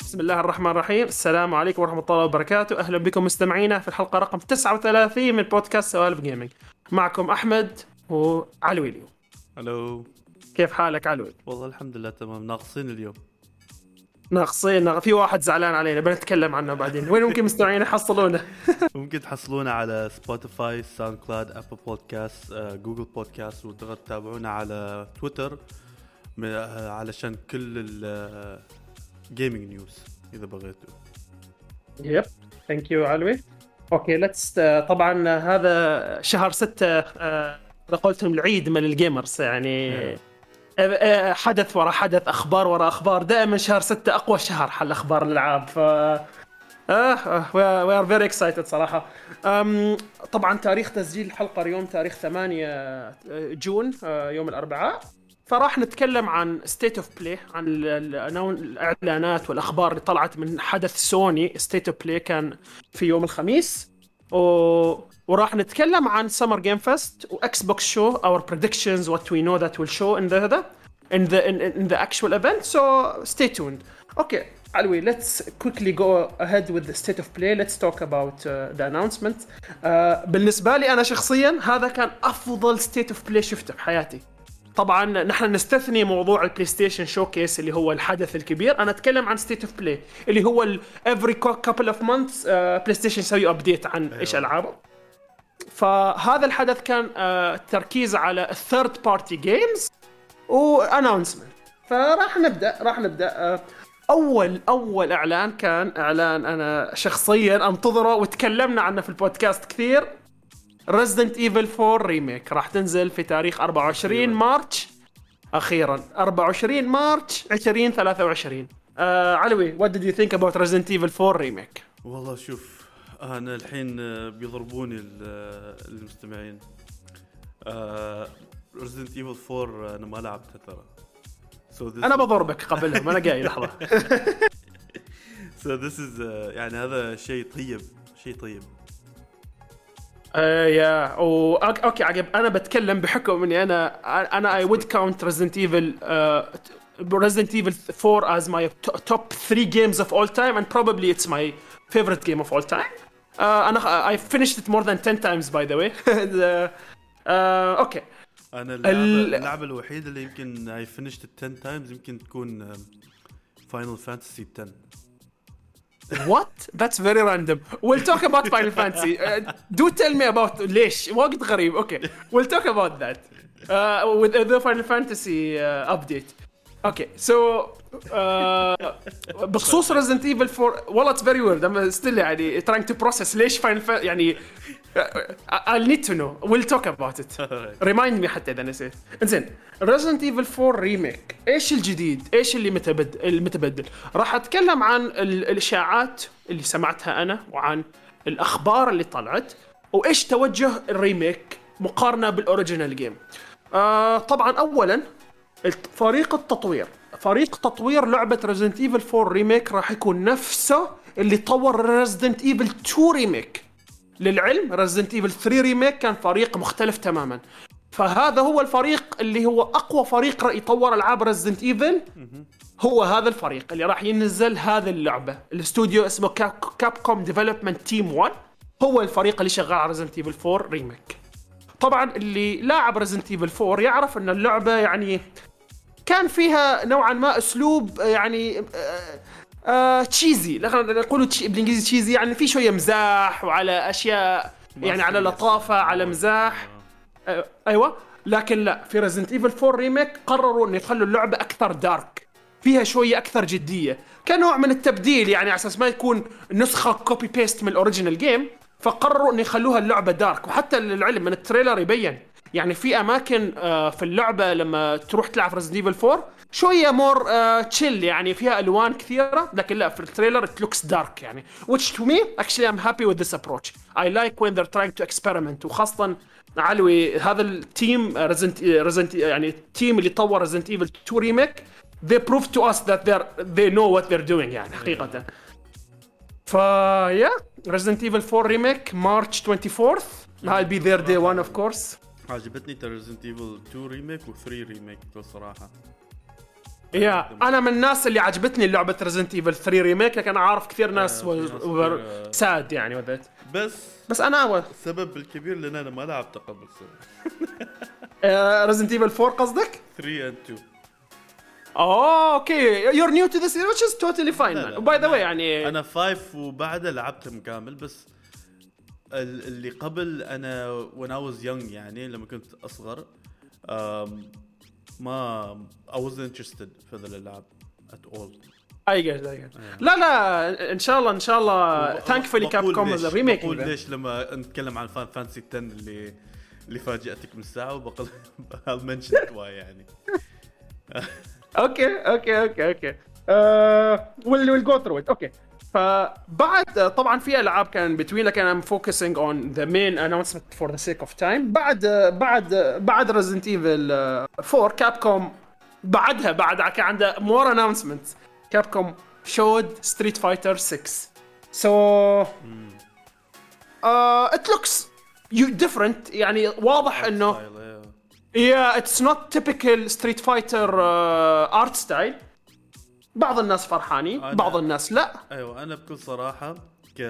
بسم الله الرحمن الرحيم. السلام عليكم ورحمة الله وبركاته. أهلا بكم مستمعينا في الحلقة رقم 39 من بودكاست سوالف gaming معكم أحمد وعلوي اليوم. ألو كيف حالك علوي؟ والله الحمد لله تمام. ناقصين اليوم. ناقصين. ناق- في واحد زعلان علينا بنتكلم عنه بعدين. وين ممكن مستمعينا يحصلونه؟ ممكن تحصلونا على Spotify Sound Cloud Apple Podcast Google Podcast وتقدروا تتابعونا على تويتر علشان كل ال gaming news إذا بغيتوا. Yep thank you علوي okay let's طبعا هذا شهر ستة آه، على قولتهم العيد من ال gamers يعني إيه. آه، آه، حدث ورا حدث أخبار ورا أخبار. دائما شهر ستة أقوى شهر حق أخبار الألعاب. ف آه we are very excited صراحة. أم طبعا تاريخ تسجيل الحلقة اليوم تاريخ 8 June آه، يوم الأربعاء. فراح نتكلم عن State of Play عن ال- ال- الإعلانات والأخبار اللي طلعت من حدث سوني State of Play كان في يوم الخميس. و... وراح نتكلم عن Summer Game Fest و Xbox show our predictions what we know that will show in the هذا the actual event. So stay tuned. Okay Alwi, let's quickly go ahead with the state of play. Let's talk about uh, the announcement. Uh, بالنسبة لي أنا شخصيا هذا كان أفضل state of play شفته بحياتي طبعا نحن نستثني موضوع ال PlayStation showcase اللي هو الحدث الكبير. أنا أتكلم عن State of Play اللي هو every couple of months PlayStation يسوي update عن إيش العابه فهذا الحدث كان آه، تركيز على ال third party games و announcement فراح نبدأ راح نبدأ آه، أول أول إعلان كان إعلان أنا شخصيا أنتظره وتكلمنا عنه في البودكاست كثير. Resident Evil 4 remake راح تنزل في تاريخ 24 March. أخيرا. 24 March 2023 آه علوي what did you think about Resident Evil 4 ريميك والله شوف أنا الحين آه، بيضربوني ال- آه، المستمعين. Resident Evil 4 أنا ما لعبتها ترى. So this أنا is- بضربك قبلهم أنا جاي لحظة. So this is آه، يعني هذا شيء طيب شيء طيب. آه yeah و... ok- okay عقب أنا بتكلم بحكم إني أنا أنا I would count Resident Evil Resident Evil 4 as my top 3 games of all time and probably it's my favorite game of all time. uh, أنا I finished it more than 10 times by the way. Uh, okay. أنا اللعبة, ال- اللعبة الوحيدة اللي يمكن I finished 10 times يمكن تكون فاينل فانتسي 10 What? That's very random. We'll talk about Final Fantasy. Uh, do tell me about ليش وقت غريب. Okay. We'll talk about that. Uh, with the Final Fantasy uh, update. Okay. So uh, بخصوص Resident Evil 4 والله it's very weird. I'm still يعني trying to process ليش Fantasy يعني I'll need to know. We'll talk about it. ريمايند مي حتى إذا نسيت إنزين Resident Evil 4 remake إيش الجديد إيش اللي متبدل المتبدل راح أتكلم عن ال- الإشاعات اللي سمعتها أنا وعن الأخبار اللي طلعت وإيش توجه ال remake مقارنة بال original game آه طبعا اولا فريق التطوير. فريق تطوير لعبة Resident Evil 4 remake راح يكون نفسه اللي طور Resident Evil 2 remake. للعلم Resident Evil 3 remake كان فريق مختلف تماما. فهذا هو الفريق اللي هو أقوى فريق يطور ألعاب Resident Evil هو هذا الفريق اللي راح ينزل هذه اللعبة. الاستوديو اسمه Capcom Development Team 1 هو الفريق اللي شغال على Resident Evil 4 Remake. طبعا اللي لاعب Resident Evil 4 يعرف إن اللعبة يعني كان فيها نوعا ما أسلوب يعني آه، آه تشيزي نقولوا تشي- بالإنجليزي تشيزي يعني في شوية مزاح وعلى أشياء يعني على لطافة على مزاح. آه، أيوه. لكن لا في Resident Evil 4 Remake قرروا ان يخلوا اللعبة أكثر dark فيها شوية أكثر جدية. كنوع من التبديل يعني على أساس ما يكون نسخة copy paste من ال original game فقرروا ان يخلوها اللعبة dark وحتى للعلم من ال trailer يبين يعني في أماكن آه، في اللعبة لما تروح تلعب Resident Evil 4 شوية more chill يعني فيها ألوان كثيرة لكن لا في ال trailer it looks dark يعني. Which to me actually I'm happy with this approach. I like when they're trying to experiment وخاصة علوي هذا ال team Resident Resident يعني ال team اللي طور Resident Evil 2 Remake they prove to us that they're they know what they're doing يعني حقيقة. فا yeah Resident Evil 4 Remake March 24th I'll be there day one of course. عجبتني Resident Evil 2 Remake و 3 Remake بصراحه yeah أنا من الناس اللي عجبتني لعبة Resident Evil 3 Remake لكن عارف كثير ناس في ناس كثير- sad يعني وذات بس بس أنا السبب الكبير لأن أنا ما لعبت قبل سنة. Resident Evil 4 قصدك؟ 3 and 2 oh okay. you're new to this which is totally fine. by the way يعني أنا 5 وبعدها لعبتهم كامل بس اللي قبل أنا when I was young يعني لما كنت أصغر ما I wasn't interested في هذا الألعاب at all. اي جيت اي لا لا إن شاء الله إن شاء الله. ثانكفولي كاب كوم ريميك بقول ليش لما نتكلم عن فان فانسي 10 اللي اللي فاجأتك من ساعة وبقول why يعني. أوكي أوكي أوكي أوكي ويل ويل جو ثرو ات أوكي فبعد طبعا في ألعاب كان بتوين لكن ام فوكسينج اون ذا مين انونسمنت فور ذا سيك اوف تايم بعد بعد بعد ريزنت ايفل 4 Capcom بعدها بعد كان عنده more announcement Capcom showed Street Fighter 6 so it looks different يعني واضح إنه it's not typical Street Fighter uh, art style. بعض الناس فرحانين، بعض الناس لا. أيوه أنا بكل صراحة ك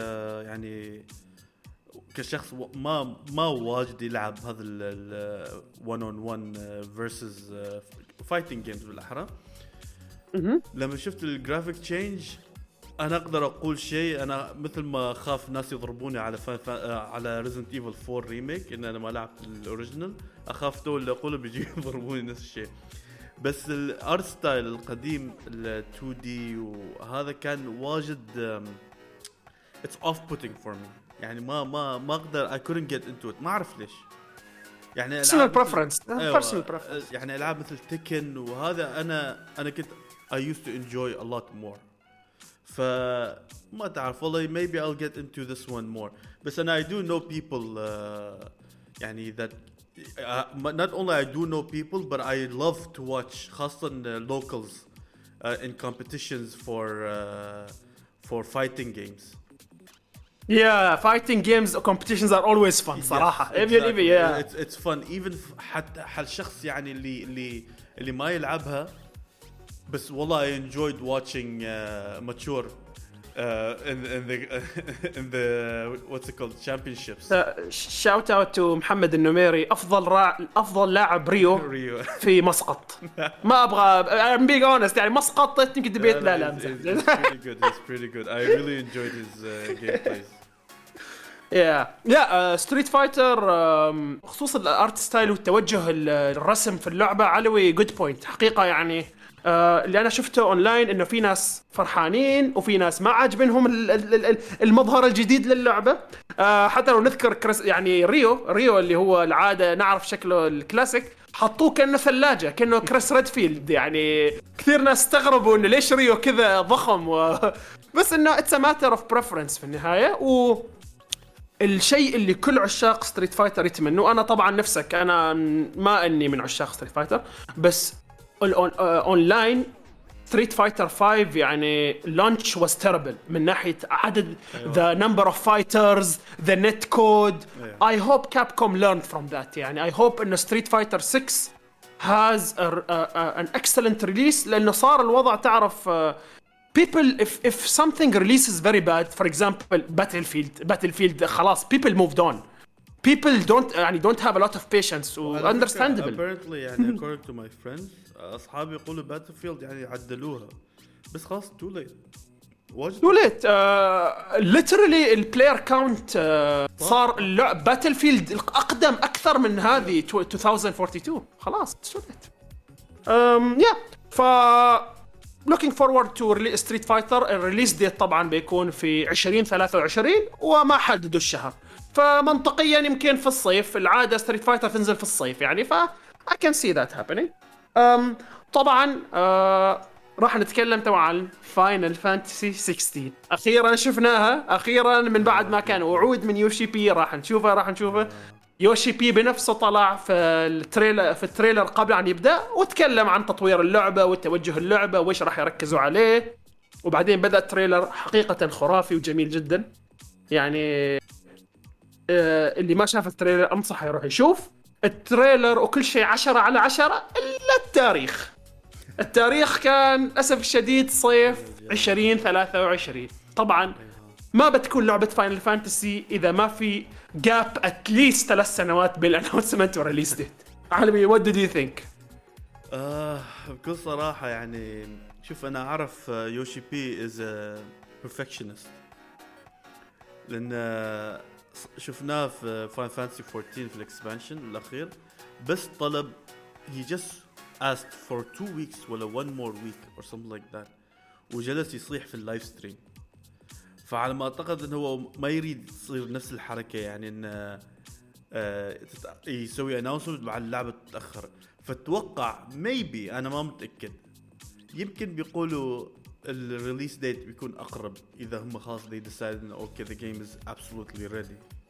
يعني كشخص ما ما واجد يلعب هذا ال 1 on 1 versus fighting games بالأحرى. لما شفت ال graphic change أنا أقدر أقول شيء أنا مثل ما خاف ناس يضربوني على فا فا على Resident Evil 4 Remake إن أنا ما لعبت ال original أخاف تو اللي اقوله بيجي يضربوني نفس الشيء. بس ال art style القديم ال 2D وهذا كان واجد it's off-putting for me يعني ما ما ما أقدر I couldn't get into it ما أعرف ليش. يعني preference. أيوة، Personal preference. يعني ألعاب مثل تكن وهذا أنا أنا كنت I used to enjoy a lot more. ف ما تعرف والله maybe I'll get into this one more. بس أنا I do know people uh, يعني that uh, not only I do know people but I love to watch خاصة uh, locals uh, in competitions for uh, for fighting games Yeah, fighting games competitions are always fun صراحة. Yes, Even even exactly. yeah. It's it's fun even ف- حتى هالشخص يعني اللي اللي اللي ما يلعبها بس والله I enjoyed watching uh, mature uh, in in the in the what's it called championships. شاوت اوت تو محمد النميري افضل راع افضل لاعب ريو. في مسقط. ما أبغى I'm being honest يعني مسقط يمكن تبيت لا لا He's- he's pretty good. He's pretty good. I really enjoyed his uh, gameplays. yeah yeah Street Fighter خصوصا ال art style والتوجه ال- الرسم في اللعبة علوي good point حقيقة يعني آه، اللي أنا شفته اونلاين إنه في ناس فرحانين وفي ناس ما عاجبنهم ال- ال- ال- المظهر الجديد للعبة. آه، حتى لو نذكر كريس يعني Ryu Ryu اللي هو العادة نعرف شكله الكلاسيك حطوه كأنه ثلاجة كأنه Chris Redfield. يعني كثير ناس استغربوا إنه ليش Ryu كذا ضخم و... بس إنه it's matter of preference في النهاية. و الشيء اللي كل عشاق Street Fighter يتمنوه أنا طبعا نفسك أنا ما أني من عشاق Street Fighter بس الأون- آه، اونلاين ستريت فايتر 5 يعني لانش واز تيربل من ناحيه عدد ذا نمبر اوف فايترز ذا نت كود أيوة. اي هوب كاب كوم ليرن فروم ذات يعني اي هوب انه ستريت فايتر 6 has a, a, a, an excellent release لانه صار الوضع تعرف uh, people if if something releases very bad for example battlefield battlefield خلاص people moved on people don't يعني don't have a lot of patience و على فكرة, understandable apparently يعني according to my friends أصحابي يقولوا Battlefield يعني عدلوها. بس خلاص too late late. uh, literally ال player count صار اللعب Battlefield أقدم أكثر من هذه two- 2042 خلاص too late. um, yeah. ف looking forward to release Street Fighter. ال release date طبعا بيكون في 2023 وما حددوا الشهر فمنطقيا يمكن في الصيف العادة Street Fighter تنزل في الصيف يعني ف I can see that happening. طبعا uh, راح نتكلم طبعا عن Final Fantasy 16 أخيرا شفناها أخيرا من بعد ما كان وعود من Yoshi-P راح نشوفه راح نشوفه. Yoshi-P بنفسه طلع في ال trailer في ال trailer قبل أن يبدأ وتكلم عن تطوير اللعبة وتوجه اللعبة وإيش راح يركزوا عليه. وبعدين بدأ ال trailer حقيقة خرافي وجميل جدا. يعني آه، اللي ما شاف ال trailer انصح يروح يشوف. ال trailer وكل شيء عشرة على عشرة إلا التاريخ. التاريخ كان للأسف الشديد صيف 2023 طبعا ما بتكون لعبة Final Fantasy إذا ما في gap at least ثلاث سنوات بالانونسمنت وريليس ديت علمي وات دو يو ثينك بكل صراحة يعني شوف أنا أعرف Yoshi-P is perfectionist لأن شفناه في Final Fantasy 14 في ال expansion الأخير. بس طلب he just asked for two weeks ولا one more week or something like that. وجلس يصيح في ال live stream فعلى ما أعتقد انه هو ما يريد تصير نفس الحركة يعني انه آه، يسوي announcement مع اللعبة تتأخر. فتوقع maybe أنا ما متأكد. يمكن بيقولوا ال release date بيكون أقرب إذا هم خلاص they decide إنه okay the game is absolutely ready.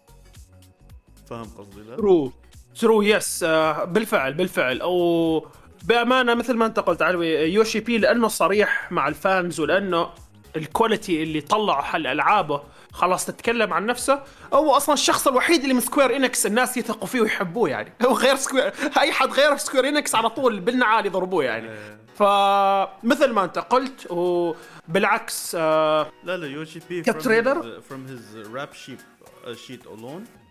فاهم قصدي لا؟ ترو ترو يس آه، بالفعل بالفعل. أو بأمانة مثل ما أنت قلت علوي Yoshi-P لأنه صريح مع ال fans ولأنه ال quality اللي طلعوا حال ألعابه خلاص تتكلم عن نفسه. هو أصلا الشخص الوحيد اللي من Square Enix الناس يثقوا فيه ويحبوه يعني. هو غير Square أي حد غير Square Enix على طول بالنعال يضربوه يعني. إيه. فمثل ما انت قلت وبالعكس آه لا لا Yoshi-P ك trailer؟ from his rap sheet uh, sheet alone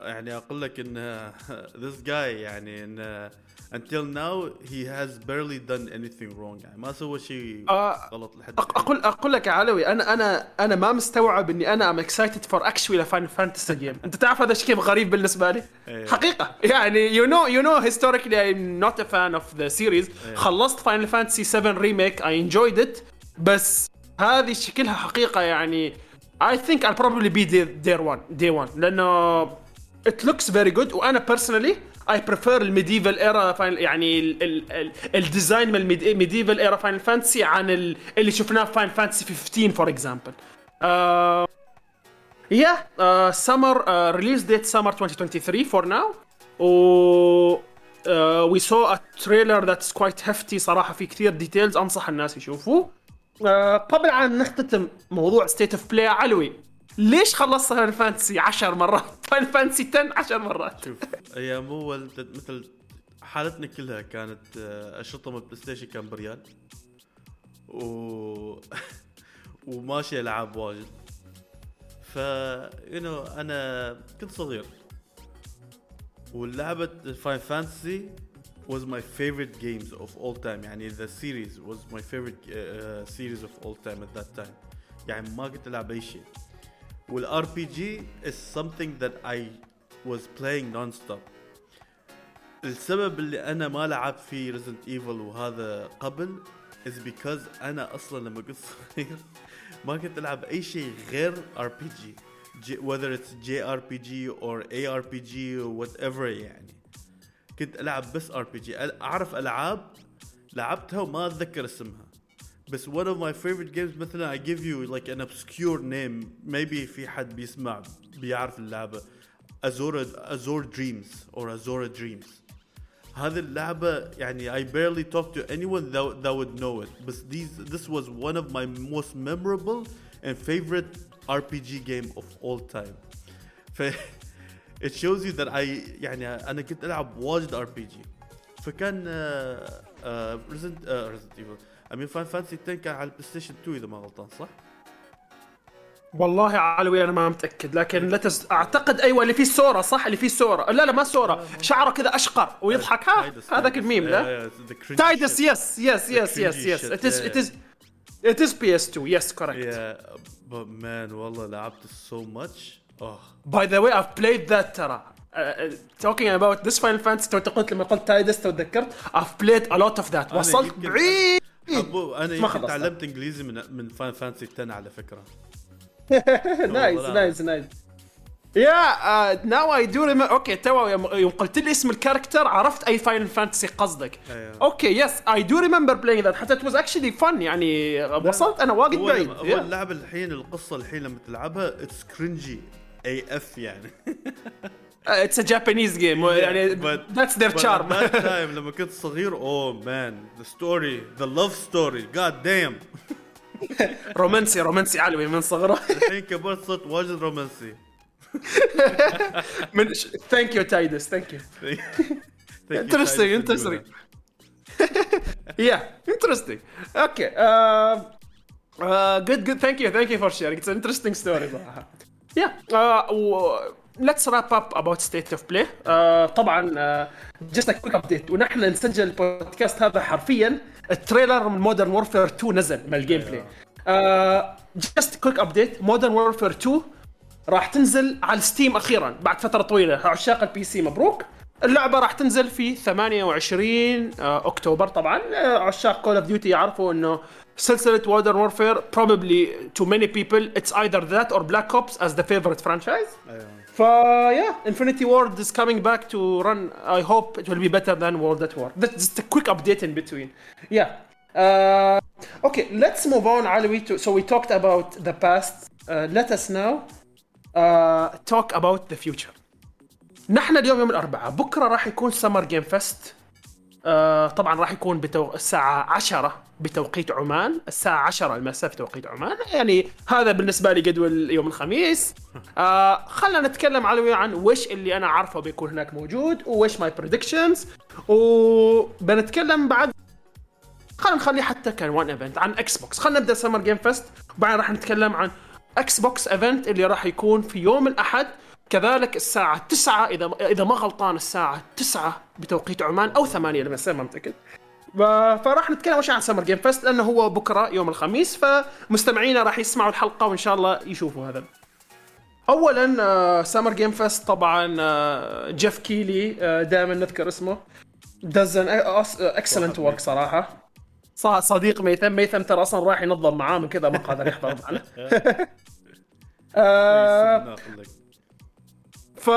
يعني أقول لك إن this guy يعني إن until now he has barely done anything wrong. يعني ما سوى شيء آه، غلط لحد أقول أقول لك يا علوي أنا أنا أنا ما مستوعب إني أنا I'm excited for actually Final Fantasy game أنت تعرف هذا الشيء غريب بالنسبة لي؟ إيه. حقيقة. يعني you know you know historically I'm not a fan of the series. خلصت Final Fantasy 7 Remake I enjoyed it. بس هذه شكلها حقيقة يعني I think I'll probably be there, there one day one. لأنه it looks very good وأنا personally I prefer ال medieval era يعني ال- ال- ال- ال design من ال medieval era Final Fantasy عن ال- اللي شفناه في Final Fantasy 15 for example yeah summer release date summer 2023 for now و we saw a trailer that's quite hefty صراحة في كثير details أنصح الناس يشوفوه. آه، قبل أن نختتم موضوع State of Play علوي. ليش خلصت Final Fantasy 10 مرات؟ Final Fantasy 10 10 مرات. شوف أيام اول مثل حالتنا كلها كانت آه، أشرطة من ال PlayStation كان بريال و وماشي ألعاب واجد. ف you أنا كنت صغير. ولعبه Final Fantasy was my favorite games of all time. يعني the series was my favorite uh, series of all time at that time. يعني ما كنت ألعب أي شيء. والار بي جي is something that I was playing non-stop. السبب اللي أنا ما لعبت فيه Resident Evil وهذا قبل is because أنا أصلا لما كنت صغير ما كنت ألعب أي شيء غير ار بي جي whether it's JRPG or ARPG or whatever يعني. كنت ألعب بس ار بي جي أعرف ألعاب لعبتها وما أتذكر اسمها. بس one of my favorite games مثلا I give you like an obscure name maybe في حد بيسمع بيعرف اللعبة Azora Azor Dreams or Azora Dreams هذه اللعبة يعني I barely talk to anyone that, that would know it بس these this was one of my most memorable and favorite RPG game of all time ف it shows you that I يعني أنا كنت ألعب واجد RPG فكان آه، آه، Resident آه، Resident Evil Mean Final Fantasy 10 كان على ال PlayStation 2 إذا ما غلطان صح؟ والله علوي أنا ما متأكد لكن لا تز... أعتقد أيوه اللي فيه Sora صح؟ اللي فيه Sora لا لا ما Sora شعره كذا أشقر ويضحك. ها هذاك. الميم ذا cringy Tidus. yes yes yes yes yes it is it is it is PS2 yes correct. Yeah, but man والله لعبت so much. Oh. By the way I've played that ترى. Talking about this Final Fantasy تو قلت لما قلت Tidus تذكرت I've played a lot of that. أنا وصلت بعيد. حبو أنا يمكن. تعلمت إنجليزي من من Final Fantasy 10 على فكرة. nice. nice nice yeah now I do okay تو يوم قلت لي اسم ال character عرفت أي Final Fantasy قصدك. okay yes I do remember playing that حتى it was actually fun يعني وصلت أنا واجد بعيد. هو اللعبة الحين القصة الحين لما تلعبها it's cringy AF يعني. it's Japanese game يعني that's their charm time لما كنت صغير اوه مان ذا ستوري ذا لاف ستوري جاد دام رومانسي رومانسي علوي من صغره الحين كبرت صرت واجد رومانسي من thank you Tidus thank you Interesting, interesting. yeah, interesting. Okay. Uh, uh, good, good. Thank you, thank you for sharing. It's an interesting let's wrap up about state of play. Uh, طبعا just a quick update. ونحن نسجل البودكاست هذا حرفيا. ال trailer من Modern Warfare 2 نزل من ال gameplay. Just a quick update. Modern Warfare 2 راح تنزل على Steam أخيرا بعد فترة طويلة. عشاق ال PC مبروك. اللعبة راح تنزل في 28 آه، أكتوبر طبعا. آه، عشاق Call of Duty يعرفوا إنه سلسلة مودرن وورفير probably to many people it's either that or Black Ops as the favorite franchise. ف yeah Infinity Ward is coming back to run I hope it will be better than World at War that's just a quick update in between yeah uh, okay let's move on Alawi to so we talked about the past uh, let us now uh, talk about the future نحن اليوم يوم الاربعاء بكره راح يكون سمر جيم فيست آه طبعا راح يكون بتو... الساعة 10 بتوقيت عمان. الساعة 10 المساء في توقيت عمان. يعني هذا بالنسبة لي جدول يوم الخميس. آه خلينا نتكلم على عن وش اللي أنا عارفه بيكون هناك موجود وش my predictions وبنتكلم بعد. خلينا نخليه حتى كان one event عن Xbox خلينا نبدأ Summer Game Fest وبعدين راح نتكلم عن Xbox event اللي راح يكون في يوم الأحد. كذلك الساعة 9 إذا إذا ما غلطان الساعة 9 بتوقيت عمان أو 8 لما ما متأكد فراح نتكلم وش عن Summer Game Fest لأنه هو بكرة يوم الخميس فمستمعينا راح يسمعوا الحلقة وإن شاء الله يشوفوا هذا. اولا Summer Game Fest طبعا آه، Geoff Keighley دائما نذكر اسمه. An excellent work صراحة. صديق ميثم. ميثم ترى أصلا راح ينظم معاه من كذا ما قادر يحضر معنا. آه، ف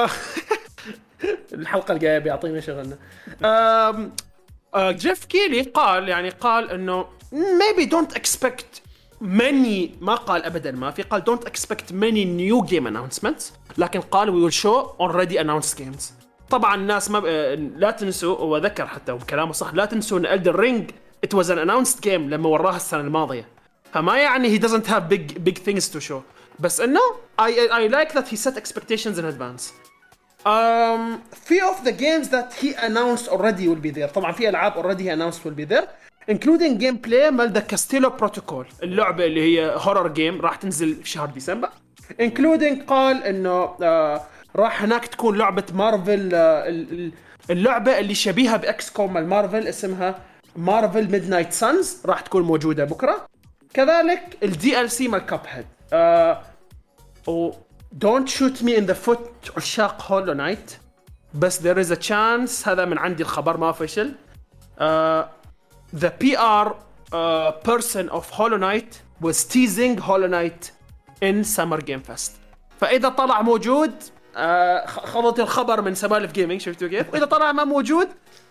الحلقة الجايه بيعطينا شغلنا آه، جيف كيلي قال يعني قال انه maybe don't expect many ما قال ابدا ما في قال don't expect many new game announcements لكن قال we will show already announced games طبعا الناس ما ب... آه، لا تنسوا هو ذكر حتى وكلامه صح لا تنسوا ان Elden Ring it was an announced game لما وراها السنة الماضيه فما يعني he doesn't have big big things to show بس انه I I like that he set expectations in advance Um, few of the games that he announced already will be there. طبعا في ألعاب already he announced will be there including gameplay مال The Callisto Protocol اللعبة اللي هي horror game راح تنزل في شهر ديسمبر. Including قال إنه آه راح هناك تكون لعبة مارفل آه ال- اللعبة اللي شبيهة ب XCOM مال مارفل اسمها Marvel's Midnight Suns راح تكون موجودة بكرة. كذلك ال DLC مال Cuphead آه و don't shoot me in the foot عشاق هولو نايت بس there is a chance هذا من عندي الخبر ما فشل uh, the PR uh, person of Hollow Knight was teasing Hollow Knight in Summer Game Fest فإذا طلع موجود uh, خ- خذت الخبر من سمالف جيمنج شفتوا كيف وإذا طلع ما موجود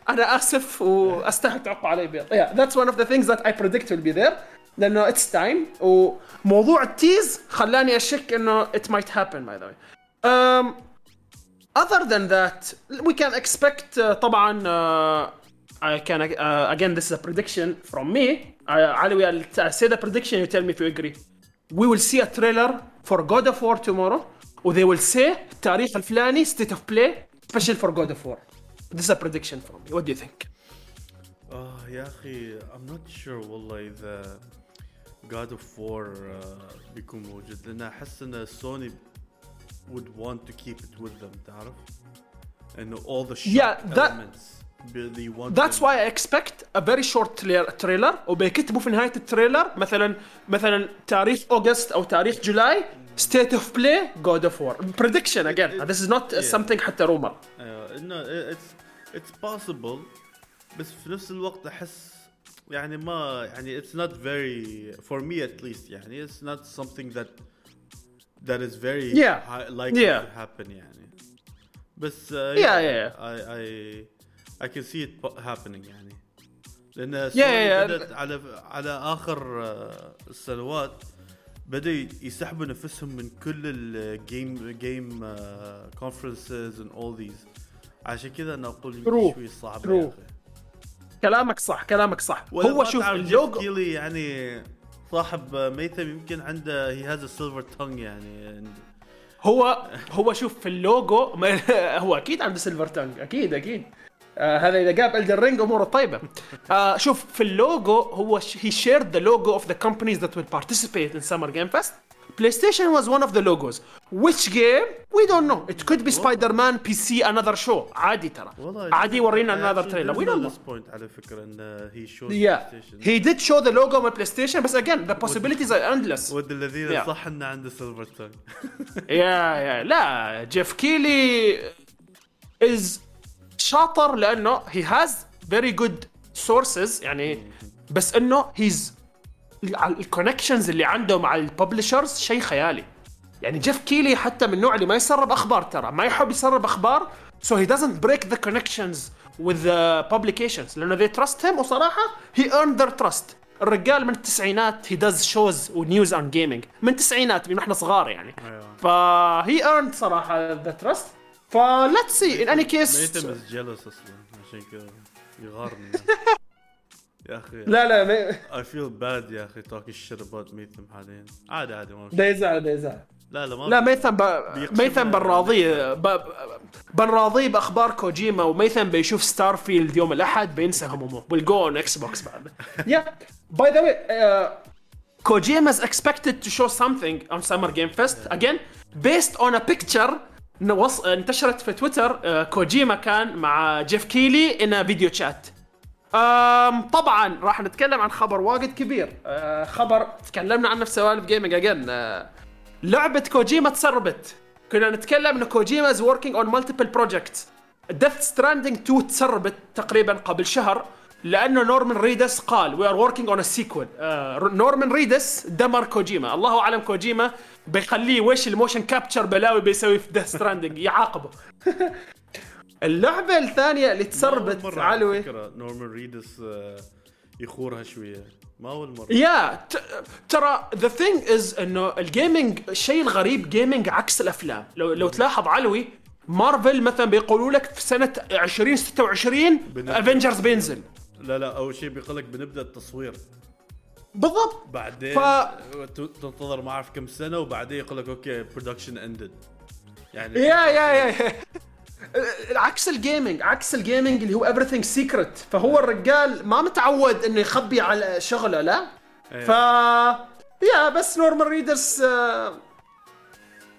أنا آسف وأستاهل تعقوا علي بيض yeah that's one of the things that I predict will be there لأنه it's time وموضوع التيز خلاني أشك إنه it might happen by the way um, other than that we can expect uh, طبعا uh, I can uh, again this is a prediction from me uh, Ali I'll say the prediction you tell me if you agree we will see a trailer for God of War tomorrow و they will say التاريخ الفلاني state of play special for God of War this is a prediction from me what do you think اه يا اخي I'm not sure والله اذا God of War آه، بيكون موجود لان احس ان سوني would want to keep it with them تعرف؟ انه all the shock Yeah, that- elements they want That's them- why I expect a very short tra- trailer وبيكتبوا في نهاية التريلر مثلا مثلا تاريخ أوغست أو تاريخ جولاي state of play God of War prediction again this is not uh, something حتى rumor ايوه انه it's it's possible بس في نفس الوقت احس يعني ما يعني it's not very for me at least يعني it's not something that that is very Yeah. high, likely Yeah. to happen يعني بس uh, Yeah, yeah, yeah. I I I can see it happening يعني لأن Yeah, yeah, yeah. بدأت على على اخر آه، السنوات بدأوا يسحبوا نفسهم من كل الجيم جيم conferences and all these عشان كذا أنا أقول. شوي صعب True. يا أخي كلامك صح كلامك صح. هو شوف اللوجو كيلي يعني صاحب ميثم يمكن عنده he has silver tongue يعني. هو هو شوف في اللوجو هو أكيد عنده silver tongue أكيد أكيد. آه هذا إذا جاب Elden Ring أموره طيبة. آه شوف في اللوجو هو he shared the logo of the companies that will participate in Summer Game Fest PlayStation was one of the logos which game we don't know it could be Spider-Man PC another show عادي ترى. عادي ورينا another trailer we don't know على فكرة إن he show PlayStation he did show the logo مال PlayStation بس again the possibilities are endless with all these yeah. صح انه عنده silver tongue yeah yeah لا جيف كيلي is شاطر لأنه he has very good sources يعني بس إنه his ال connections اللي عنده مع ال publishers شيء خيالي. يعني جيف كيلي حتى من النوع اللي ما يسرب أخبار ترى ما يحب يسرب أخبار so he doesn't break the connections with the publications لأنه they trust him وصراحة he earned their trust. الرجال من التسعينات he does shows و news on gaming. من التسعينات من إحنا صغار يعني. ف he earned صراحة the trust. ف let's see in any case ميثم is jealous أصلا عشان كذا يغارني. يا أخي. لا لا ما- I feel bad يا أخي talking shit about ميثم حاليا عادي عادي ما ده يزعل ده يزعل. لا لا ما لا ميثم ب... ميثم بنراضيه ب... ب- بنراضيه بأخبار كوجيما وميثم بيشوف Starfield يوم الأحد بينسى همومه. will go on Xbox بعد yeah by the way كوجيما is expected to show something on Summer Game Fest. Again based on a picture نوص... انتشرت في تويتر آه، كوجيما كان مع جيف كيلي in a video chat طبعا راح نتكلم عن خبر واجد كبير. أه خبر تكلمنا عنه في سوالف Gaming again أه لعبة كوجيما تسربت. كنا نتكلم إن كوجيما is working on multiple projects Death Stranding 2 تسربت تقريبا قبل شهر لأنه نورمان ريدس قال we are working on a sequel نورمان ريدس دمر كوجيما الله أعلم كوجيما بيخليه وش ال motion capture بلاوي بيسوي في Death Stranding يعاقبه. اللعبة الثانية اللي تسربت علوي. فكرة نورمان ريدس آه، يخورها شوية. ما أول مرة. yeah ترى the thing is إنه ال gaming الشيء الغريب gaming عكس الأفلام. لو لو تلاحظ علوي مارفل مثلا بيقولوا لك في سنة 2026 بنزل. Avengers بينزل. لا لا أول شيء بيقول لك بنبدأ التصوير. بالضبط. بعدين ف- تنتظر ما أعرف كم سنة وبعدين يقول لك okay production ended يعني yeah yeah yeah. عكس ال gaming عكس ال gaming اللي هو everything secret فهو الرجال ما متعود إنه يخبي على شغله لا إيه. ف yeah بس نورمان ريدس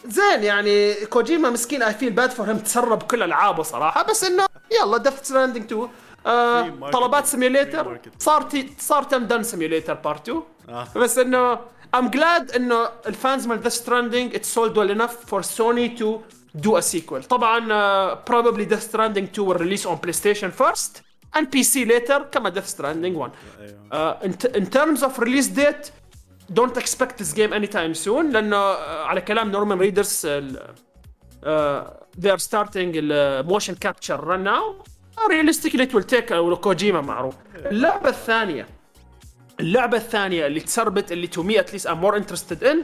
زين يعني كوجيما مسكين I feel bad for him تسرب كل ألعابه صراحة بس إنه يلا ديث ستراندنج 2 آه في marketing. طلبات سيميوليتر. صار تي صار تم دن سيميوليتر بارت 2 آه. بس إنه I'm glad إنه الفانز من Death Stranding it sold well enough for Sony to do a sequel. طبعا uh, probably Death Stranding 2 will release on PlayStation first and PC later كما Death Stranding 1. أيوه. Uh, in, in terms of release date don't expect this game anytime soon لأنه uh, على كلام نورمان ريدرز they are starting the motion capture run now realistically it will take uh, كوجيما معروف اللعبة الثانية اللعبة الثانية اللي تسربت اللي to me at least I'm more interested in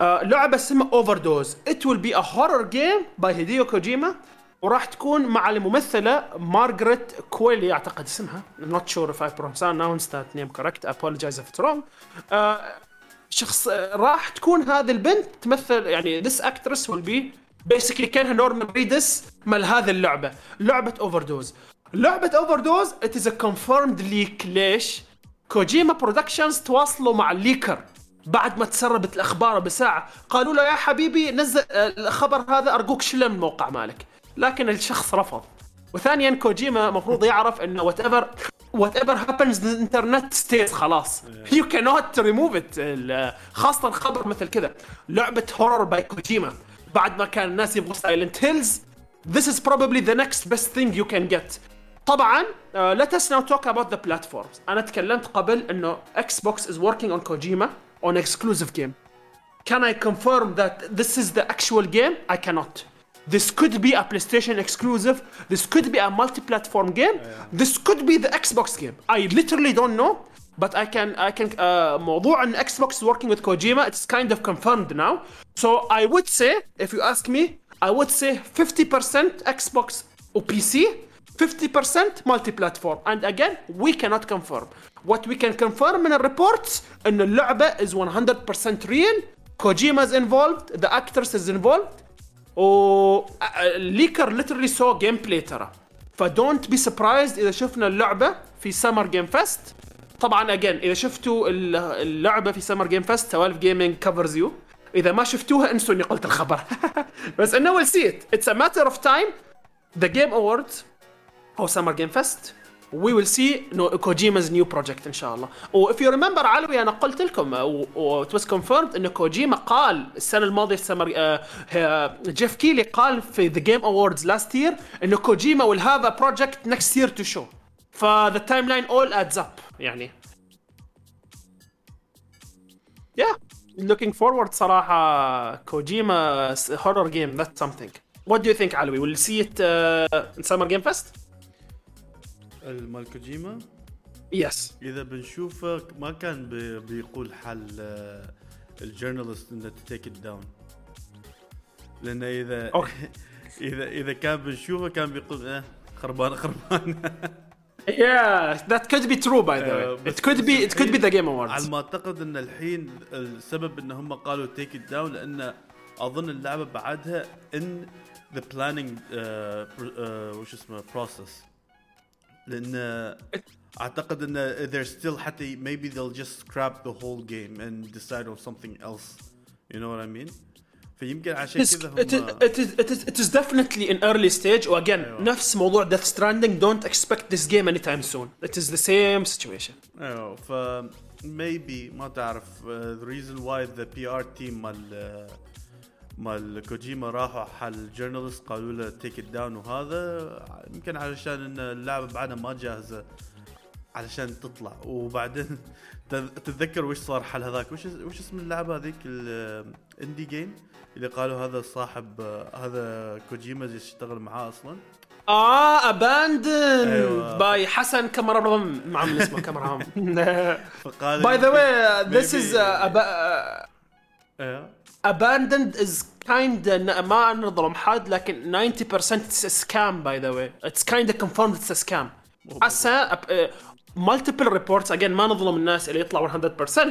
آه لعبة اسمها Overdose. It will be a horror game by هيديو كوجيما وراح تكون مع الممثلة مارغريت كويلي أعتقد اسمها. Not sure if I pronounced that name correct apologize if it's wrong. آه شخص آه، راح تكون هذه البنت تمثل يعني this actress will be basically كأنها نورمان ريدس مال هذه اللعبة. لعبة Overdose. لعبة Overdose it is a confirmed leak. ليش؟ كوجيما Productions تواصلوا مع ال leaker بعد ما تسربت الأخبار بساعة قالوا له يا حبيبي نزل آه، الخبر هذا أرجوك شله من الموقع مالك. لكن الشخص رفض. وثانيا كوجيما المفروض يعرف إنه whatever whatever happens الانترنت stays خلاص. يو كانوت ريموف ات خاصة خبر مثل كذا. لعبة هورر باي كوجيما. بعد ما كان الناس يبغوا سايلنت هيلز this is probably the next best thing you can get. طبعا uh, let us now talk about the platforms. أنا تكلمت قبل إنه Xbox is working on Kojima on exclusive game can I confirm that this is the actual game I cannot this could be a PlayStation exclusive this could be a multi-platform game this could be the Xbox game I literally don't know but I can I can uh, موضوع ان Xbox is working with Kojima it's kind of confirmed now so I would say if you ask me I would say 50% Xbox or PC 50% multi-platform and again we cannot confirm What we can confirm من الريبورتس إن اللعبة is 100% real. Kojima is involved the actress is involved. و الليكر literally saw gameplay ترى. ف don't be surprised إذا شفنا اللعبة في Summer Game Fest طبعا again إذا شفتوا ال- اللعبة في Summer Game Fest سوالف Gaming covers you إذا ما شفتوها انسوا إني قلت الخبر. بس إنه we'll see it it's a matter of time The Game Awards أو Summer Game Fest we will see Kojima's new project ان شاء الله و if you remember علوي أنا قلت لكم what was confirmed انه كوجيما قال السنة الماضية في سمر جيف كيلي قال في The Game Awards last year انه كوجيما will have a project next year to show ف the timeline all adds up يعني yeah looking forward صراحة كوجيما horror game that something What do you think علوي? Will you see it uh, in Summer Game Fest? كوجيما Yes. إذا بنشوفه ما كان بي- بيقول حل آه، ال journalist إنه take it down لأنه إذا okay. إذا إذا كان بنشوفه كان بيقول آه خربان خربان Yeah, that could be true by the آه، way. It could be it could be the Game Awards. ما أعتقد إن الحين السبب إن هم قالوا take it down لأن أظن اللعبة بعدها in the planning وش اسمه process لان اعتقد ان they're still حتى maybe they'll just scrap the whole game and decide on something else you know what I mean فيمكن عشان It's, كذا it, is, هم it, is, it, is, it is definitely in early stage وagain أيوة. نفس موضوع Death Stranding don't expect this game anytime soon. It is the same situation. ايوه ف maybe ما تعرف uh, the reason why the PR team مال مال كوجيما راحوا حل ال journalist قالوا له take it down وهذا يمكن علشان إن اللعبة بعدها ما جاهزة علشان تطلع. وبعدين تذ- تتذكر وش صار حل هذاك؟ وش وش اسم اللعبة هذيك؟ ال indie game اللي قالوا هذا صاحب هذا كوجيما يشتغل معاه أصلا. آه abandoned أيوة. by حسن كمرام ما عم اسمه كمرام فقال by the way this maybe- is uh, ab- uh, أيوه abandoned is kind ما نظلم حد لكن 90% it's a scam by the way it's kind of confirmed it's a scam هسه أب- آه، multiple reports again ما نظلم الناس اللي يطلعوا 100%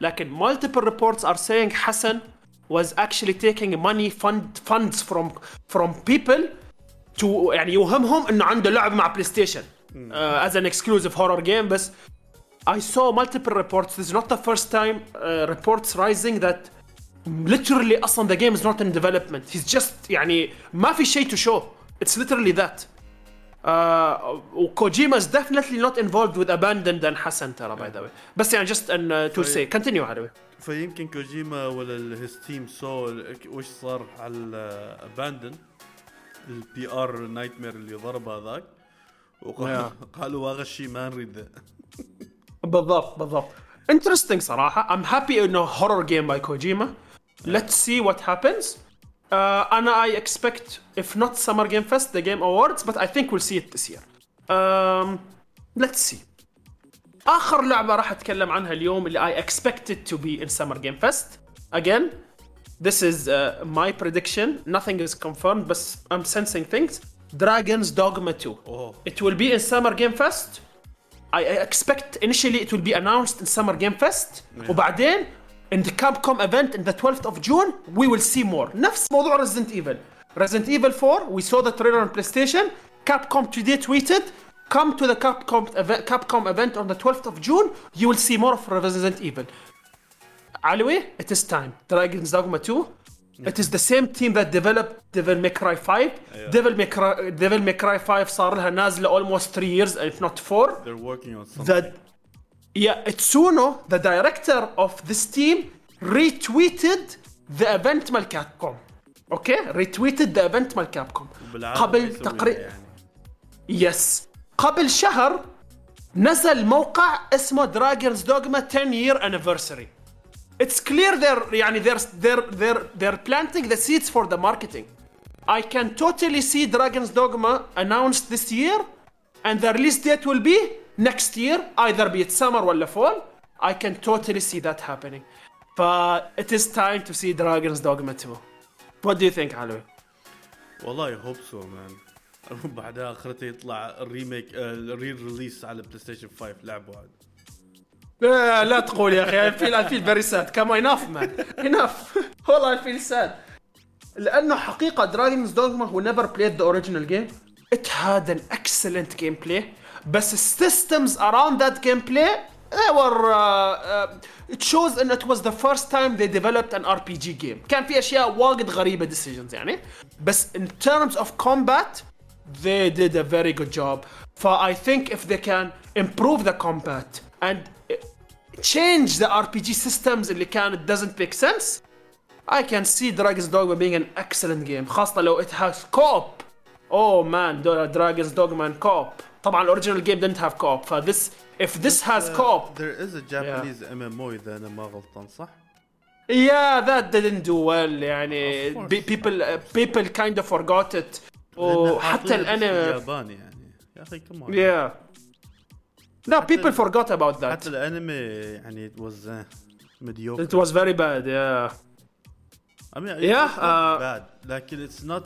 لكن multiple reports are saying حسن was actually taking money fund funds from from people to يعني يوهمهم انه عنده لعب مع بلاي ستيشن uh, as an exclusive horror game بس I saw multiple reports. This is not the first time uh, reports rising that literally أصلا the game is not in development. He's just يعني ما في شيء to show. It's literally that. Uh, Kojima is definitely not involved with Abandoned and Hassan ترى by the way. بس يعني just an, uh, to say continue على فيمكن كوجيما ولا his team saw وش صار على Abandoned ال PR nightmare اللي ضرب هذاك وقالوا هذا الشيء ما نريده بالضبط بالضبط. Interesting صراحة. I'm happy انه horror game by Kojima. Let's see what happens. Uh, أنا I expect if not Summer Game Fest the Game Awards but I think we'll see it this year. Um, let's see. آخر لعبة راح أتكلم عنها اليوم اللي I expected to be in Summer Game Fest. Again, this is uh, my prediction. Nothing is confirmed but I'm sensing things. Dragon's Dogma 2. Oh. It will be in Summer Game Fest. I I expect initially it will be announced in Summer Game Fest وبعدين in the Capcom event in the 12th of June we will see more نفس موضوع Resident Evil Resident Evil 4 we saw the trailer on PlayStation Capcom today tweeted come to the Capcom event, Capcom event on the 12th of June you will see more of Resident Evil علوي it is time Dragon's Dogma 2 it is the same team that developed Devil May Cry 5 Devil May Cry, Devil May Cry 5 صار لها نازلة almost 3 years if not 4 they're working on something that yeah Itsuno the director of this team retweeted the event مال كابكوم اوكي retweeted the event مال كابكوم بالعادة ما قبل يسويها تقريبا يعني. يس قبل شهر نزل موقع اسمه دراجونز دوغما 10 year anniversary it's clear they're يعني they're they're they're they're planting the seeds for the marketing I can totally see Dragon's Dogma announced this year and the release date will be نكست يير ايذر be it summer ولا فول اي كان totally see that happening but it is time to see Dragon's Dogma 2 what do you think علوي والله I hope so man. بعدها آخرته يطلع ال remake ال real release على PlayStation 5 لعبة عاد لا, لا تقول يا أخي I feel I feel very sad كم enough man enough والله I feel sad لأنه حقيقة دراجونز دوجما هو نيفر بلايد ذا اوريجينال جيم ات هاد ان اكسلنت جيم بلاي بس السيستمز around that gameplay they were uh, uh, it shows ان it was the first time they developed an RPG game كان في اشياء واجد غريبه decisions يعني بس in terms of combat they did a very good job ف I think if they can improve the combat and change the RPG systems اللي كان it doesn't make sense I can see Dragon's Dogma being an excellent game خاصة لو it has co-op oh man Dragon's Dogma and co-op طبعا الاوريجينال جيم didn't have co-op ف this if this has Uh, co-op There is a Japanese MMO اذا انا ما غلطان صح؟ yeah that didn't do well يعني Of course. be- people uh, people kind of forgot it لأن وحتى حاطين اسم الانمي ياباني يعني يا اخي كمان yeah no people forgot about that حتى الانمي يعني it was uh, mediocre it was very bad yeah I mean Yeah, it's not uh, bad لكن it's not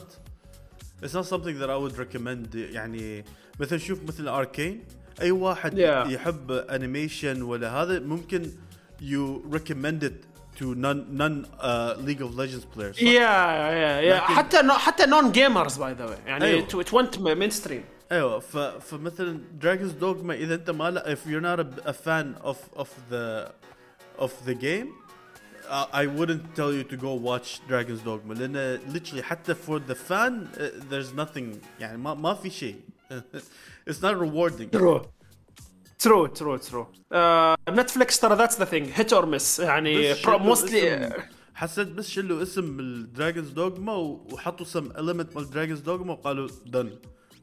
it's not something that I would recommend يعني مثلا شوف مثل اركين اي واحد Yeah. يحب انيميشن ولا هذا ممكن you recommend it to non non uh, League of Legends players صح؟ yeah yeah yeah لكن- حتى no, حتى non gamers by the way يعني it, it went mainstream أيوه ف فمثلا دراجونز دوغما اذا انت ما لا if you're not a, a fan of of the of the game uh, I wouldn't tell you to go watch Dragon's Dogma لأن literally حتى for the fan uh, there's nothing يعني ما ما في شيء it's not rewarding true true true true uh, Netflix ترى that's the thing hit or miss يعني بس pro- شلوا mostly اسم- حسيت بس شلوا اسم الدراجونز دوغما وحطوا some element مال دراجونز دوغما وقالوا done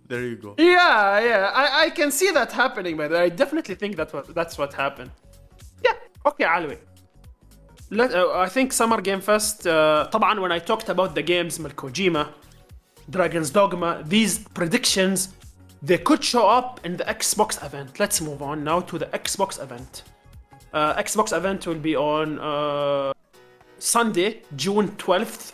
there you go Yeah, yeah, I, I can see that happening, by the way. I definitely think that what, that's what happened. Yeah, okay, علوي. Let, uh, I think Summer Game Fest, uh, طبعا when I talked about the games من Kojima, Dragon's Dogma, these predictions, they could show up in the Xbox event. Let's move on now to the Xbox event. Uh, Xbox event will be on uh, Sunday, June 12th.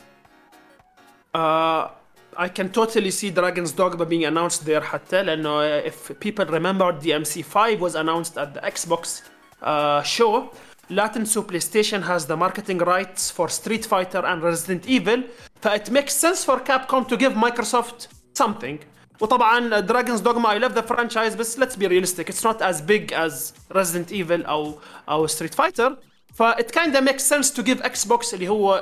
Uh, I can totally see Dragon's Dogma being announced there حتى لأنه if people remember DMC5 was announced at the Xbox uh, show لا تنسوا PlayStation has the marketing rights for Street Fighter and Resident Evil ف it makes sense for Capcom to give Microsoft something وطبعا دراجونز دوغما اي لاف ذا فرانشايز بس ليتس بي ريالستيك اتس نوت از بيج از ريزدنت ايفل أو أو ستريت فايتر فا it kinda make sense to give Xbox اللي هو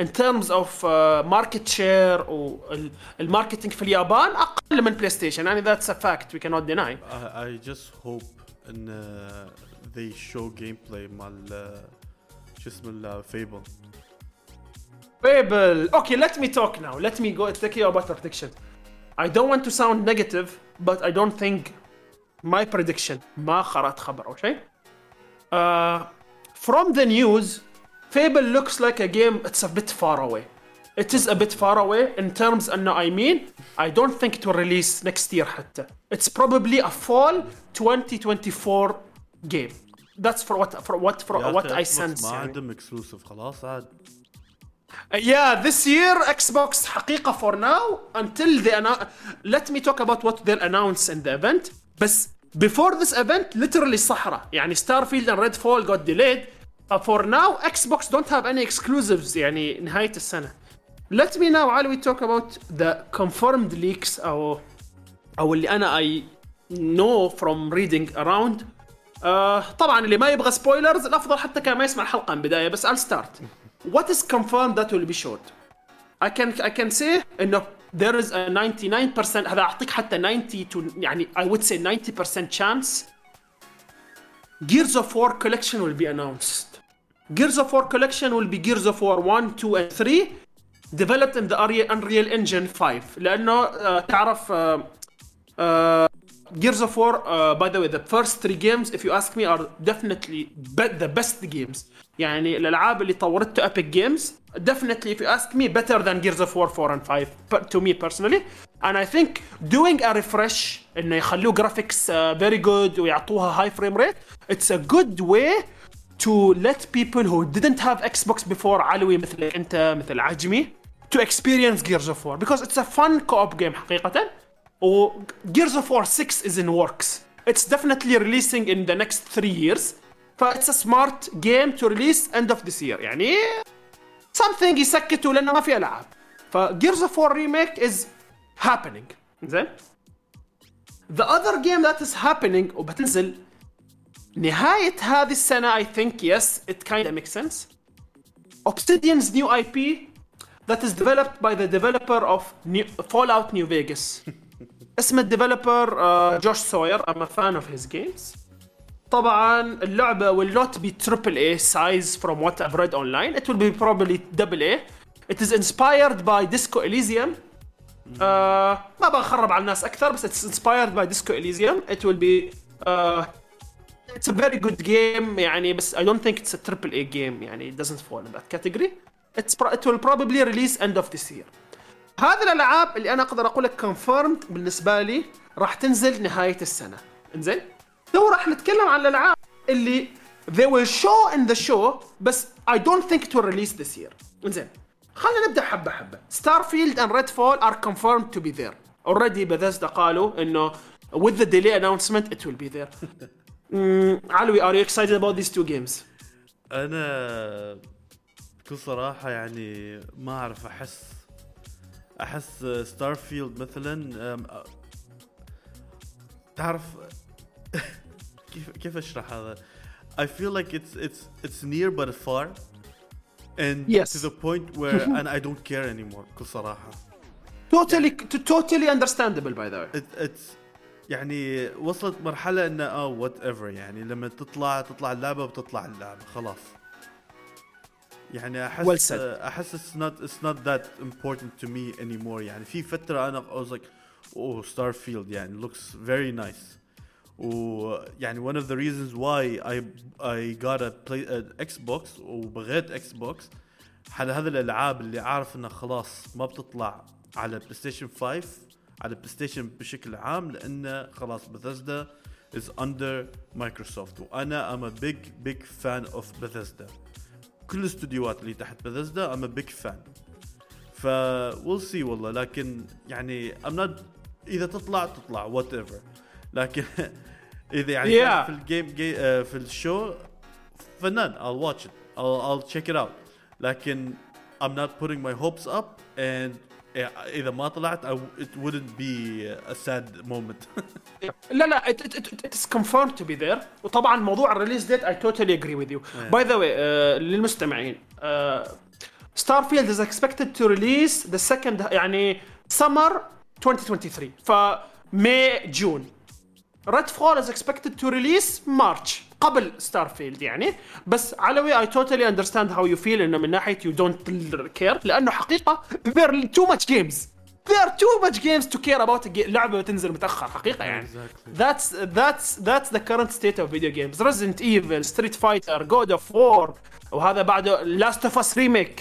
in terms of market share وال marketing في اليابان أقل من PlayStation يعني ذاتس ا فاكت وي كانوت ديناي اي جاست hope ان they show gameplay مال شو اسمه Fable Fable okay let me talk now let me go take your bad prediction I don't want to sound negative but I don't think my prediction ما قرأت خبر أو شيء uh, from the news Fable looks like a game it's a bit far away it is a bit far away in terms أنه I mean I don't think it will release next year حتى it's probably a fall 2024 game that's for what for what for يا what أخي I Xbox sense ما يعني. عندهم اكسكلوسيف خلاص عاد Yeah, this year Xbox حقيقة for now until they announce. Let me talk about what they'll announce in the event. بس before this event literally صحراء يعني Starfield and Redfall got delayed. Uh, for now Xbox don't have any exclusives يعني نهاية السنة. Let me now علوي talk about the confirmed leaks أو أو اللي أنا I know from reading around. آه طبعا اللي ما يبغى سبويلرز الافضل حتى كان ما يسمع الحلقة من البدايه بس I'll start. What is confirmed that will be showed? I can I can say انه there is a 99% هذا اعطيك حتى 90 to يعني I would say 90% chance Gears of War collection will be announced. Gears of War collection will be Gears of War 1, 2 and 3 developed in the Unreal- Unreal Engine 5 لانه uh, تعرف uh, uh, Gears of War, uh, by the way, the first three games, if you ask me, are definitely be- the best games. يعني الالعاب اللي طورته Epic Games, definitely, if you ask me, better than Gears of War 4 and 5, per- to me personally. And I think doing a refresh, انه يخلوه graphics uh, very good ويعطوها high frame rate, it's a good way to let people who didn't have Xbox before علوي مثلك انت مثل عجمي to experience Gears of War because it's a fun co-op game حقيقة. و Gears of War 6 is in works. It's definitely releasing in the next three years. ف it's a smart game to release end of this year يعني something يسكتوا لانه ما في العاب. ف Gears of War remake is happening. زين The other game that is happening وبتنزل نهاية هذه السنة I think yes it kind of makes sense Obsidian's new IP that is developed by the developer of new Fallout New Vegas اسم الديفلوبر جوش سوير I'm a fan of his games طبعا اللعبة will not be triple A size from what I've read online it will be probably double A it is inspired by Disco Elysium uh, ما بخرب على الناس أكثر بس it's inspired by Disco Elysium it will be uh, it's a very good game يعني بس I don't think it's a triple A game يعني it doesn't fall in that category it's pro- it will probably release end of this year هذه الالعاب اللي أنا أقدر أقول لك confirmed بالنسبة لي راح تنزل نهايه السنة انزين تو راح نتكلم عن الالعاب اللي they will show in the show بس I don't think it will release this year انزين خلينا نبدا حبه حبه Starfield and Redfall are confirmed to be there already Bethesda قالوا انه with the delay announcement it will be there علوي are you excited about these two games أنا بكل صراحة يعني ما اعرف احس احس Starfield مثلا تعرف كيف كيف اشرح هذا I feel like it's it's it's near but far and Yes. to the point where and I don't care anymore بكل صراحة totally totally understandable by the way it, it's يعني وصلت مرحلة انه اه وات ايفر يعني لما تطلع تطلع اللعبة بتطلع اللعبة خلاص يعني احس Well said. احس it's not it's not that important to me anymore يعني في فترة انا I was like oh Starfield يعني looks very nice ويعني one of the reasons why I I got a play an Xbox وبغيت Xbox على هذه الألعاب اللي عارف إنها خلاص ما بتطلع على PlayStation 5 على PlayStation بشكل عام لأنه خلاص Bethesda is under Microsoft. وأنا I'm a big big fan of Bethesda. كل الاستديوهات اللي تحت Bethesda I'm a big fan. ف we'll see والله لكن يعني I'm not إذا تطلع تطلع whatever. لكن اذا يعني Yeah. في الجيم جي آه، في الشو فنان I'll watch it I'll, I'll check it out لكن I'm not putting my hopes up and اذا ما طلعت I, it wouldn't be a sad moment لا لا it, it, it, it is confirmed to be there وطبعا موضوع الريليز ديت I totally agree with you by the way uh, للمستمعين uh, Starfield is expected to release the second يعني summer 2023 ف May June Redfall is expected to release March قبل ستارفيلد يعني بس علوي I totally understand how you feel انه من ناحيه you don't care لأنه حقيقه there are too much games there are too much games to care about لعبه تنزل متاخر حقيقه يعني Exactly. that's that's that's the current state of video games Resident Evil Street Fighter God of War وهذا بعده Last of Us remake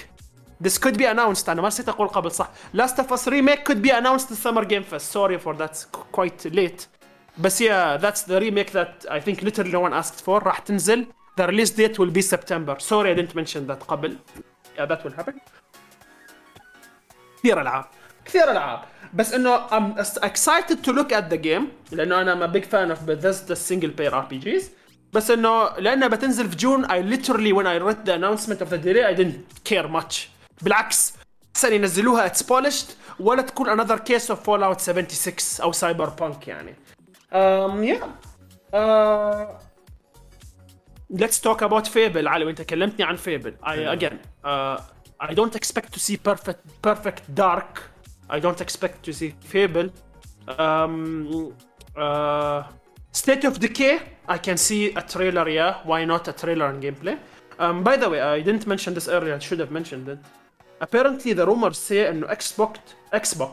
This could be announced أنا ما نسيت أقول قبل صح Last of Us remake could be announced in Summer Game Fest sorry for that quite late بس yeah that's the remake that I think literally no one asked for راح تنزل the release date will be September sorry I didn't mention that قبل that will happen كثير العاب كثير العاب بس انه I'm excited to look at the game لأنه أنا a big fan of Bethesda single player RPGs بس انه لانها بتنزل في جون I literally when I read the announcement of the delay I didn't care much بالعكس احسن ينزلوها it's polished ولا تكون another case of Fallout 76 أو سايبر بانك يعني um, yeah uh, let's talk about Fable علي وانت كلمتني عن Fable I again uh, I don't expect to see perfect perfect dark I don't expect to see Fable um, uh, State of Decay I can see a trailer yeah why not a trailer and gameplay um, by the way I didn't mention this earlier I should have mentioned it apparently the rumors say انه Xbox Xbox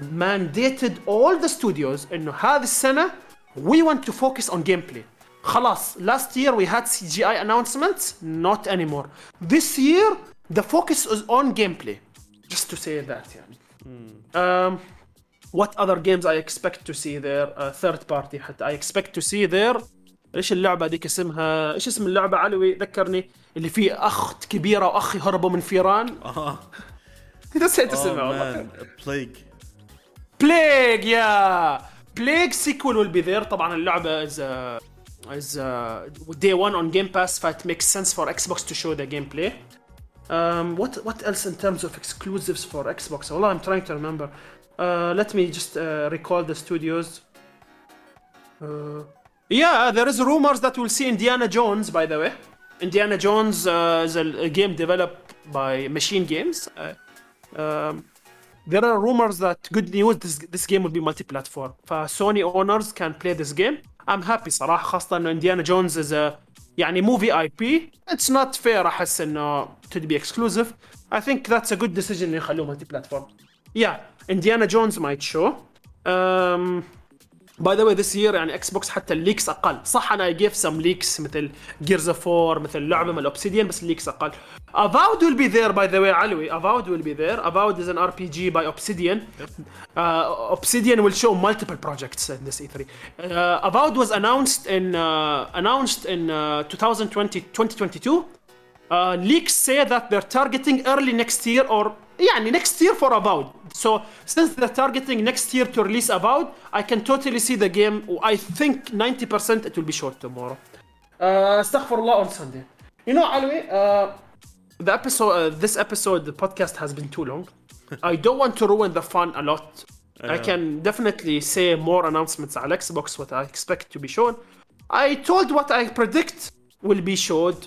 mandated all the studios انه هذه السنة we want to focus on gameplay خلاص last year we had CGI announcements not anymore this year the focus is on gameplay just to say that يعني um, what other games I expect to see there uh, third party حتى I expect to see there ايش اللعبه هذيك اسمها ايش اسم اللعبه علوي ذكرني اللي فيه اخت كبيره واخ يهربوا من فيران اه نسيت oh اسمها والله man a plague بليج يا بليج سيكول will be there طبعا اللعبه is uh, is uh, day one on Game Pass فit makes sense for Xbox to show the gameplay um, what what else in terms of exclusives for Xbox والله I'm trying to remember Uh, let me just uh, recall the studios. Uh, yeah, there is rumors that we'll see Indiana Jones. By the way, Indiana Jones uh, is a, a game developed by Machine Games. Uh, um, there are rumors that good news this, this game will be multi-platform. فسوني owners can play this game. I'm happy صراحة خاصة انه Indiana Jones is a يعني movie IP. It's not fair احس انه to be exclusive. I think that's a good decision انه يخلوه multi platform. Yeah, Indiana Jones might show. Um, باي ذا واي ذس يير يعني إكس بوكس حتى الليكس أقل صح أنا جيف سم ليكس مثل جيرز اوف 4 مثل لعبه من الاوبسيديان بس الليكس أقل Avowed will be there by the way علوي Avowed will be there Avowed is an RPG by Obsidian uh, Obsidian will show multiple projects in this E3 uh, Avowed was announced in uh, announced in uh, 2020 2022 uh, leaks say that they're targeting early next year or يعني next year for Avowed. So since they're targeting next year to release Avowed, I can totally see the game. I think 90% it will be short tomorrow. Uh, astaghfirullah on Sunday. You know, Alwi, uh, the episode, uh, this episode, the podcast has been too long. I don't want to ruin the fun a lot. I can definitely say more announcements on Xbox, what I expect to be shown. I told what I predict will be showed.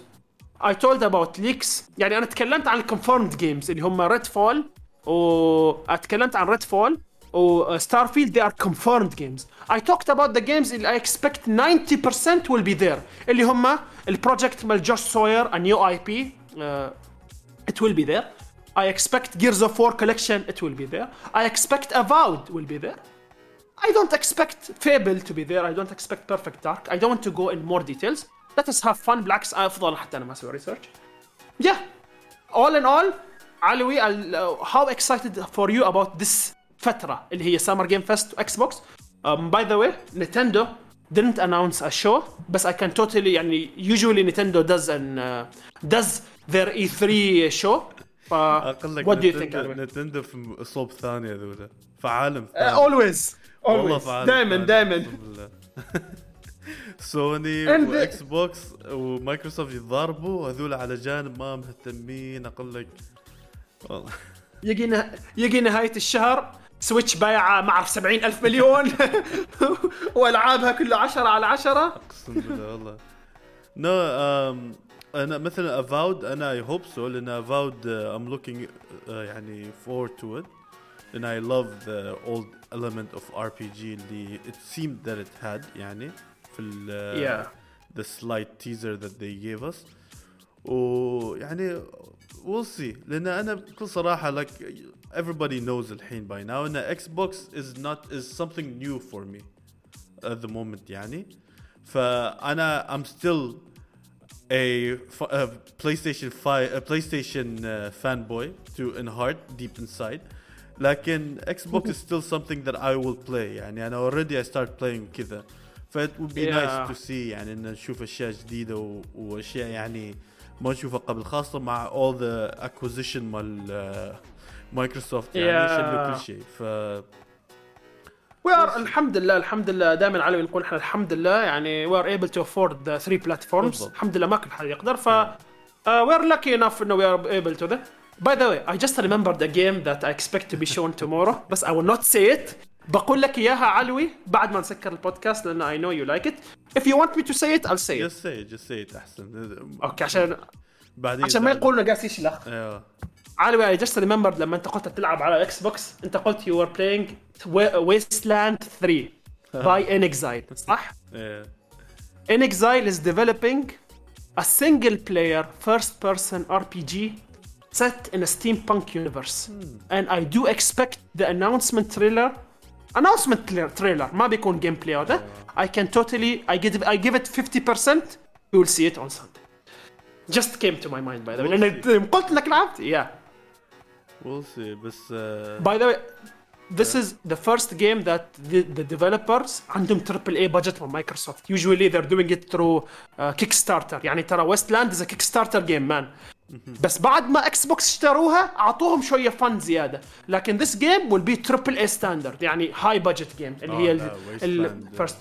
I told about leaks يعني انا تكلمت عن الكونفيرمد جيمز اللي هم ريد فول واتكلمت عن ريد فول وستار فيلد they are confirmed games I talked about the games اللي I expect 90% will be there اللي هم البروجكت مال جوش سوير a new IP uh, it will be there I expect Gears of War collection it will be there I expect Avowed will be there I don't expect Fable to be there I don't expect Perfect Dark I don't want to go in more details let us have fun بالعكس افضل حتى انا ما اسوي ريسيرش yeah all in all علوي uh, how excited for you about this فترة اللي هي Summer Game Fest واكس بوكس um, by the way Nintendo didn't announce a show بس I can totally يعني usually Nintendo does an uh, does their E3 show ف اقول لك what do you think علوي؟ نتندو في اسلوب ثاني هذول في عالم Uh, ثاني always والله always في عالم دائما ثاني، دائما أقسم بالله. Sony و Xbox و Microsoft يتضاربوا هذول على جانب ما مهتمين أقول لك والله. يجي نه... يجي نهاية الشهر Switch بايعة ما اعرف 70 ألف مليون. وألعابها كلها 10 على 10 أقسم بالله والله. No um, أنا مثلا Avowed أنا I hope so لأن Avowed I'm looking يعني for to it and I love the old element of RPG اللي it seemed that it had يعني. في ال Yeah. the slight teaser that they gave us ويعني we'll see لان انا بكل صراحه like everybody knows الحين by now ان Xbox is not is something new for me at the moment يعني فانا I'm still a, f- a PlayStation 5 a PlayStation uh, fanboy to in heart deep inside لكن Xbox is still something that I will play يعني انا already I start playing كذا ف it'd be nice to see يعني إن نشوف أشياء جديدة وأشياء يعني ما نشوفها قبل خاصة مع all the acquisition مال آه، مايكروسوفت يعني yeah. كل شيء. ف we're الحمد لله الحمد لله دائما العالم نقول إحنا الحمد لله يعني we're able to afford the three platforms الحمد لله ما كل حد يقدر ف we're lucky enough إنه we're able to the by the way I just remembered a game that I expect to be shown tomorrow بس I will not say it بقول لك اياها علوي بعد ما نسكر البودكاست لان I know you like it if you want me to say it I'll say it just say it just say it احسن اوكي عشان بعدين عشان ما زعل. يقولوا قاعد يشلخ ايوه علوي I just remembered لما انت قلت تلعب على اكس بوكس انت قلت you were playing Wasteland 3 by Inexile صح؟ ايه Inexile is developing a single player first person RPG set in a steampunk universe. And I do expect the announcement trailer announcement tra- trailer ما بيكون جيم بلاي هذا I can totally I give I give it 50% we will see it on Sunday. Just came to my mind by the way. We'll لأن قلت انك لعبت yeah. we'll see بس uh, By the way this is the first game that the, the developers عندهم triple A budget from Microsoft. Usually they're doing it through uh, Kickstarter. يعني ترى Westland is a Kickstarter game man. بس بعد ما إكس بوكس اشتروها أعطوهم شوية فن زيادة. لكن this game will be triple A standard يعني high budget game اللي هي ال first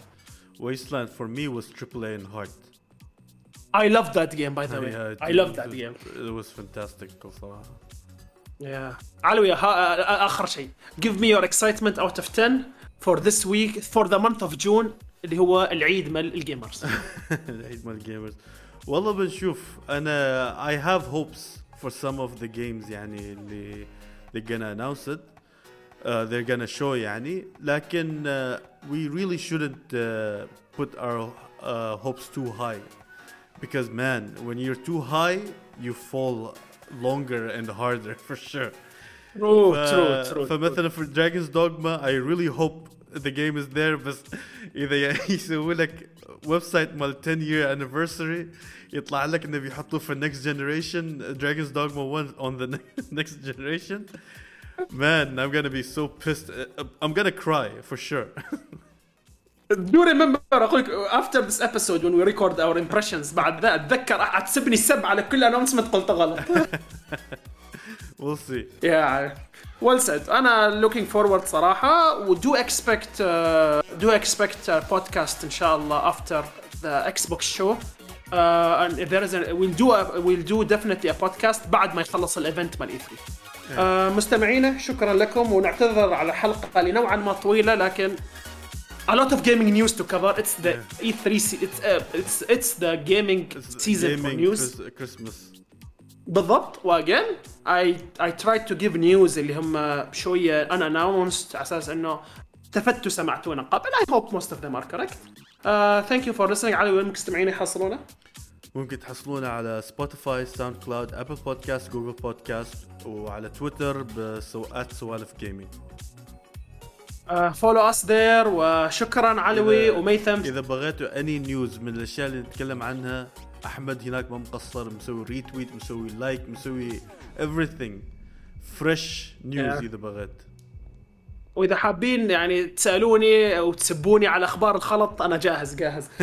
Wasteland for me was triple A in heart I love that game by the way I love that game it was fantastic بصراحة. يا علوي آه، آه، آه، آخر شيء. give me your excitement out of 10 for this week for the month of June اللي هو العيد مال ال gamers العيد مال ال gamers والله بنشوف انا I have hopes for some of the games يعني اللي they're gonna announce it uh, they're gonna show يعني لكن uh, we really shouldn't uh, put our uh, hopes too high because man when you're too high you fall longer and harder for sure true ف- true true فمثلا في دراجونز دوغما I really hope the game is there بس اذا يسوي لك ويب سايت مال 10 year anniversary يطلع لك انه بيحطوه في next generation Dragon's Dogma 1 on the next generation man I'm gonna be so pissed I'm gonna cry for sure do remember اقول لك after this episode when we record our impressions بعد ذا اتذكر حتسبني السب على كل announcement قلته غلط we'll see yeah well said انا looking forward صراحه و do expect uh, do expect a podcast ان شاء الله after the Xbox show uh, and if there is a, we'll do a, we'll do definitely a podcast بعد ما يخلص الايفنت مال اي 3 uh, مستمعينا شكرا لكم ونعتذر على حلقه اللي نوعا ما طويله لكن a lot of gaming news to cover. It's the E3. Se- it's uh, it's it's the gaming season for Gaming news. Chris- Christmas بالضبط. واجين I I tried to give news اللي هم شوية unannounced على أساس إنه استفدتوا سمعتونا قبل. I hope most of them are correct. Uh, thank you for listening. على وين مستمعين يحصلونا؟ ممكن تحصلونا على Spotify SoundCloud Apple Podcasts Google Podcasts وعلى تويتر بسوقات سوالف gaming follow us there وشكرا علوي وميثم. إذا بغيتوا any news من الأشياء اللي نتكلم عنها أحمد هناك ما مقصر مسوي retweet مسوي like مسوي everything. fresh news. إذا بغيت. وإذا حابين يعني تسألوني أو تسبوني على أخبار الخلط أنا جاهز جاهز.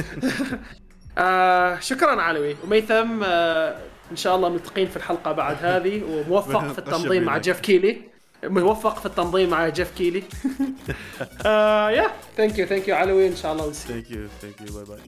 آه شكرا علوي. وميثم آه إن شاء الله ملتقين في الحلقة بعد هذه. وموفق في التنظيم مع. Geoff Keighley. موفق في التنظيم مع Geoff Keighley. آه yeah thank you thank you علوي. إن شاء الله thank you thank you bye bye